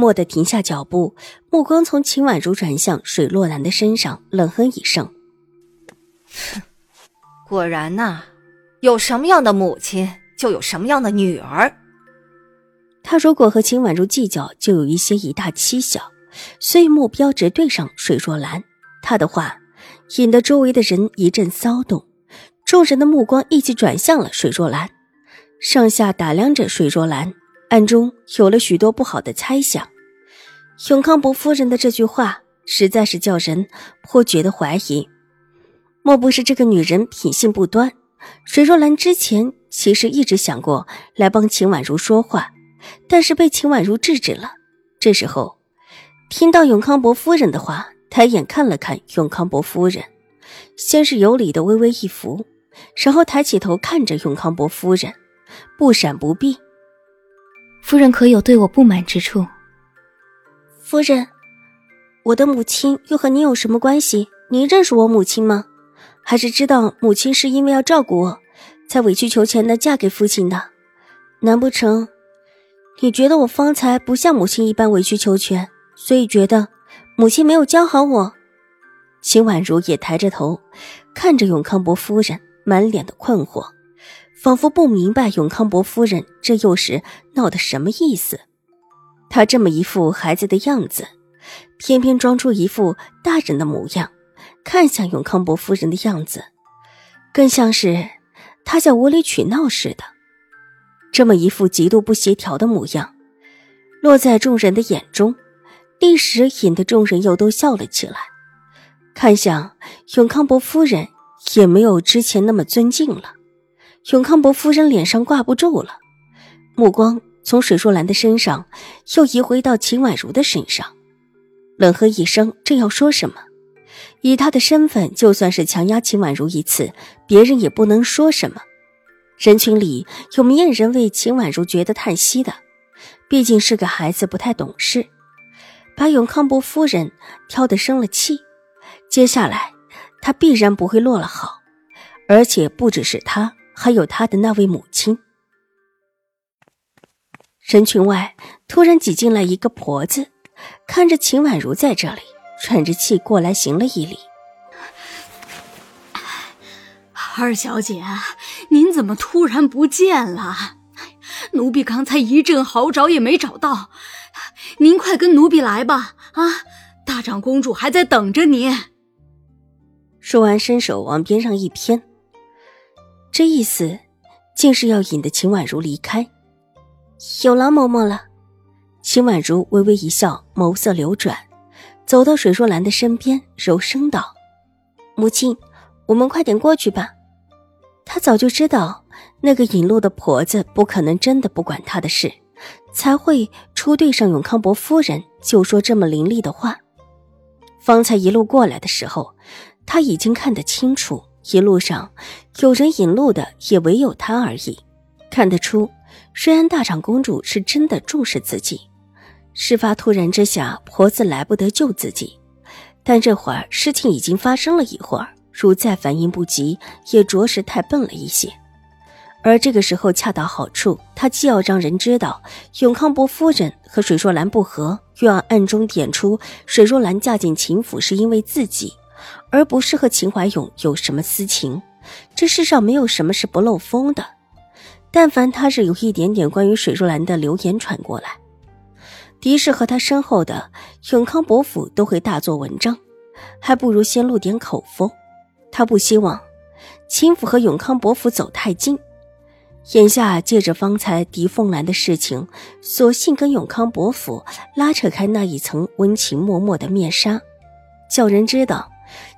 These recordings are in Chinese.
蓦地停下脚步，目光从秦婉如转向水若兰的身上，冷哼一声：“哼，果然呐，有什么样的母亲，就有什么样的女儿。”他如果和秦婉如计较，就有一些以大欺小，所以目标直对上水若兰。他的话引得周围的人一阵骚动，众人的目光一起转向了水若兰，上下打量着水若兰。暗中有了许多不好的猜想，永康伯夫人的这句话实在是叫人颇觉得怀疑。莫不是这个女人品性不端？水若兰之前其实一直想过来帮秦婉如说话，但是被秦婉如制止了。这时候听到永康伯夫人的话，抬眼看了看永康伯夫人，先是有礼的微微一伏，然后抬起头看着永康伯夫人，不闪不避。夫人可有对我不满之处？夫人，我的母亲又和您有什么关系？您认识我母亲吗？还是知道母亲是因为要照顾我，才委曲求全的嫁给父亲的？难不成你觉得我方才不像母亲一般委曲求全，所以觉得母亲没有教好我？秦婉如也抬着头看着永康伯夫人，满脸的困惑。仿佛不明白永康伯夫人这又是闹的什么意思。她这么一副孩子的样子，偏偏装出一副大人的模样，看向永康伯夫人的样子，更像是她在无理取闹似的。这么一副极度不协调的模样，落在众人的眼中，立时引得众人又都笑了起来。看向永康伯夫人，也没有之前那么尊敬了。永康伯夫人脸上挂不住了，目光从水若兰的身上又移回到秦婉如的身上，冷哼一声，正要说什么，以他的身份，就算是强压秦婉如一次，别人也不能说什么。人群里有没有人为秦婉如觉得叹息的？毕竟是个孩子，不太懂事，把永康伯夫人挑得生了气，接下来他必然不会落了好，而且不只是他。还有他的那位母亲。人群外突然挤进来一个婆子，看着秦婉如在这里，喘着气过来行了一礼：“二小姐，您怎么突然不见了？奴婢刚才一阵好找也没找到，您快跟奴婢来吧！啊，大长公主还在等着您。”说完，伸手往边上一偏。这意思，竟是要引得秦婉如离开。有劳嬷嬷了。秦婉如微微一笑，眸色流转，走到水若兰的身边，柔声道：“母亲，我们快点过去吧。”她早就知道那个引路的婆子不可能真的不管她的事，才会出对上永康伯夫人就说这么凌厉的话。方才一路过来的时候，他已经看得清楚。一路上，有人引路的也唯有他而已。看得出，虽然大长公主是真的重视自己，事发突然之下，婆子来不得救自己，但这会儿事情已经发生了一会儿，如再反应不及，也着实太笨了一些。而这个时候恰到好处，他既要让人知道永康伯夫人和水若兰不和，又要暗中点出水若兰嫁进秦府是因为自己。而不是和秦怀勇有什么私情，这世上没有什么是不漏风的。但凡他是有一点点关于水若兰的流言传过来，狄氏和他身后的永康伯府都会大做文章，还不如先露点口风。他不希望秦府和永康伯府走太近，眼下借着方才狄凤兰的事情，索性跟永康伯府拉扯开那一层温情脉脉的面纱，叫人知道。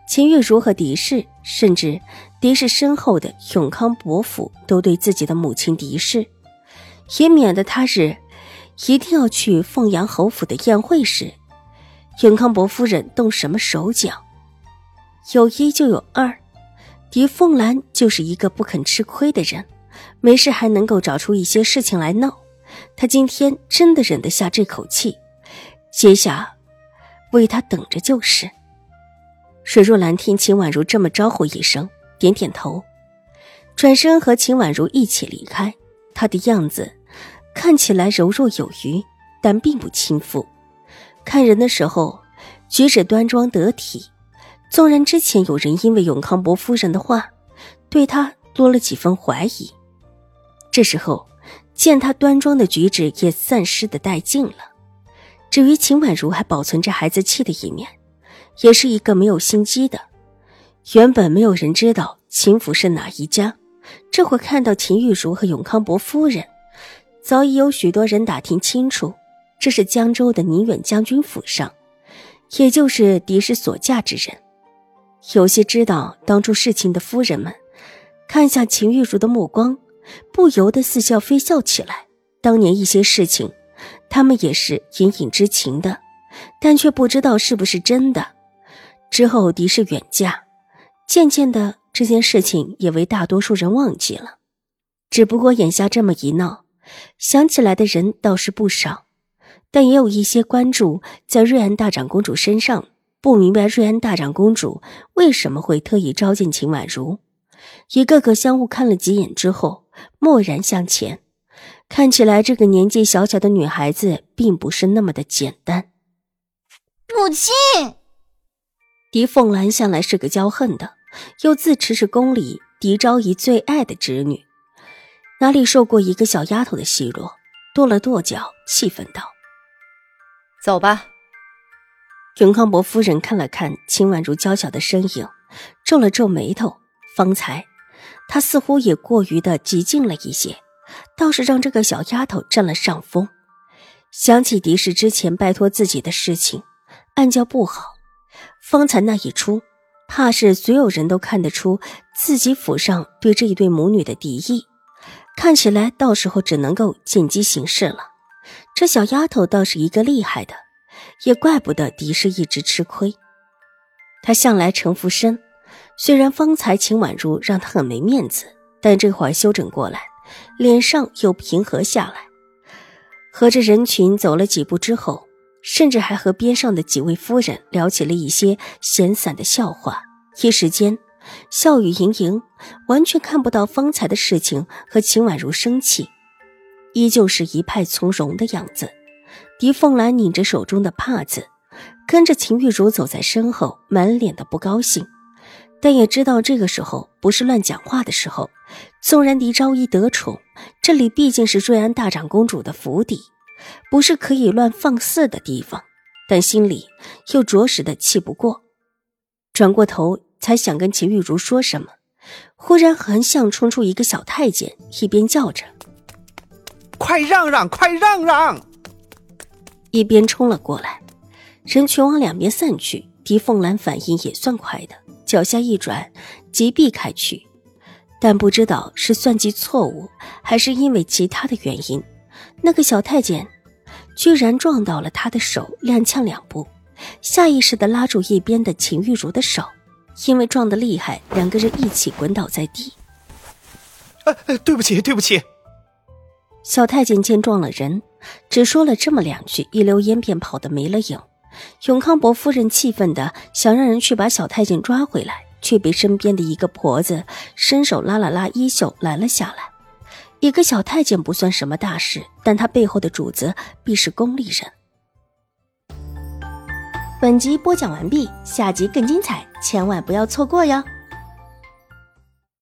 秦月如和狄氏，甚至狄氏身后的永康伯府，都对自己的母亲狄氏，也免得他日一定要去凤阳侯府的宴会时，永康伯夫人动什么手脚？有一就有二，狄凤兰就是一个不肯吃亏的人，没事还能够找出一些事情来闹。他今天真的忍得下这口气，接下为他等着就是。水若兰听秦婉如这么招呼一声，点点头，转身和秦婉如一起离开。她的样子看起来柔弱有余，但并不轻浮。看人的时候，举止端庄得体。纵然之前有人因为永康伯夫人的话，对他多了几分怀疑，这时候见他端庄的举止也散失的殆尽了。至于秦婉如还保存着孩子气的一面，也是一个没有心机的。原本没有人知道秦府是哪一家，这会看到秦玉茹和永康伯夫人，早已有许多人打听清楚，这是江州的宁远将军府上，也就是狄氏所嫁之人。有些知道当初事情的夫人们，看向秦玉茹的目光，不由得似笑非笑起来。当年一些事情，他们也是隐隐知情的，但却不知道是不是真的。之后狄氏远嫁，渐渐的这件事情也为大多数人忘记了。只不过眼下这么一闹，想起来的人倒是不少，但也有一些关注在瑞安大长公主身上。不明白瑞安大长公主为什么会特意召见秦婉如，一个个相互看了几眼之后，蓦然向前。看起来这个年纪小小的女孩子并不是那么的简单。母亲，狄凤兰向来是个骄横的，又自持是宫里狄昭仪最爱的侄女，哪里受过一个小丫头的奚落？跺了跺脚，气愤道：“走吧。”永康伯夫人看了看秦婉如娇小的身影，皱了皱眉头。方才，她似乎也过于的激进了一些，倒是让这个小丫头占了上风。想起狄氏之前拜托自己的事情，暗叫不好。方才那一出，怕是所有人都看得出自己府上对这一对母女的敌意。看起来到时候只能够见机行事了。这小丫头倒是一个厉害的。也怪不得狄氏一直吃亏，他向来城府深。虽然方才秦婉如让他很没面子，但这会儿休整过来，脸上又平和下来。和着人群走了几步之后，甚至还和边上的几位夫人聊起了一些闲散的笑话。一时间，笑语盈盈，完全看不到方才的事情和秦婉如生气，依旧是一派从容的样子。狄凤兰拧着手中的帕子，跟着秦玉茹走在身后，满脸的不高兴，但也知道这个时候不是乱讲话的时候。纵然狄昭仪得宠，这里毕竟是瑞安大长公主的府邸，不是可以乱放肆的地方，但心里又着实的气不过。转过头，才想跟秦玉茹说什么，忽然横向冲出一个小太监，一边叫着：“快让让，快让让！”一边冲了过来，人群往两边散去。狄凤兰反应也算快的，脚下一转，急避开去。但不知道是算计错误，还是因为其他的原因，那个小太监居然撞到了他的手，踉跄两步，下意识的拉住一边的秦玉茹的手，因为撞得厉害，两个人一起滚倒在地。哎哎，对不起，对不起。小太监见撞了人。只说了这么两句，一溜烟便跑得没了影。永康伯夫人气愤的想让人去把小太监抓回来，却被身边的一个婆子伸手拉了拉衣袖拦了下来。一个小太监不算什么大事，但他背后的主子必是宫里人。本集播讲完毕，下集更精彩，千万不要错过哟。